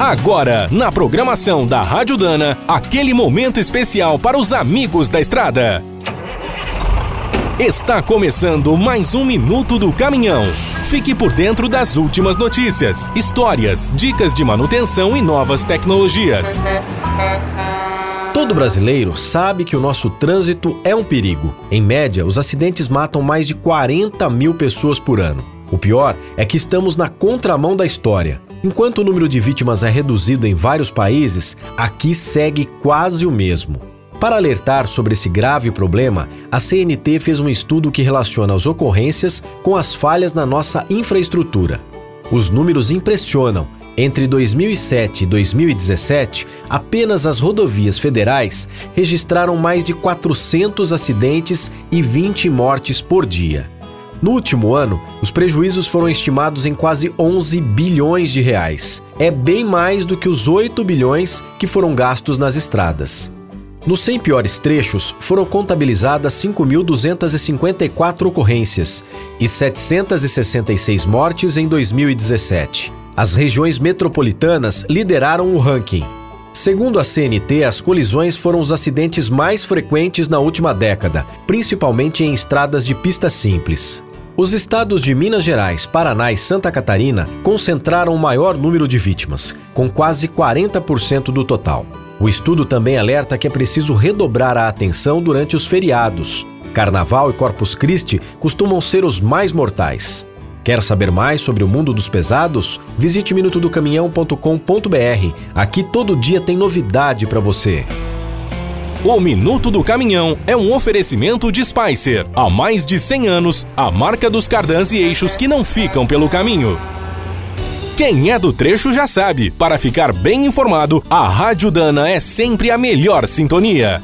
Agora, na programação da Rádio Dana, aquele momento especial para os amigos da estrada. Está começando mais um Minuto do Caminhão. Fique por dentro das últimas notícias, histórias, dicas de manutenção e novas tecnologias. Todo brasileiro sabe que o nosso trânsito é um perigo. Em média, os acidentes matam mais de 40 mil pessoas por ano. O pior é que estamos na contramão da história. Enquanto o número de vítimas é reduzido em vários países, aqui segue quase o mesmo. Para alertar sobre esse grave problema, a CNT fez um estudo que relaciona as ocorrências com as falhas na nossa infraestrutura. Os números impressionam. Entre 2007 e 2017, apenas as rodovias federais registraram mais de 400 acidentes e 20 mortes por dia. No último ano, os prejuízos foram estimados em quase 11 bilhões de reais. É bem mais do que os 8 bilhões que foram gastos nas estradas. Nos 100 piores trechos, foram contabilizadas 5.254 ocorrências e 766 mortes em 2017. As regiões metropolitanas lideraram o ranking. Segundo a CNT, as colisões foram os acidentes mais frequentes na última década, principalmente em estradas de pista simples. Os estados de Minas Gerais, Paraná e Santa Catarina concentraram o maior número de vítimas, com quase 40% do total. O estudo também alerta que é preciso redobrar a atenção durante os feriados. Carnaval e Corpus Christi costumam ser os mais mortais. Quer saber mais sobre o mundo dos pesados? Visite minutodocaminhão.com.br. Aqui todo dia tem novidade para você. O Minuto do Caminhão é um oferecimento de Spicer. Há mais de 100 anos, a marca dos cardãs e eixos que não ficam pelo caminho. Quem é do trecho já sabe, para ficar bem informado, a Rádio Dana é sempre a melhor sintonia.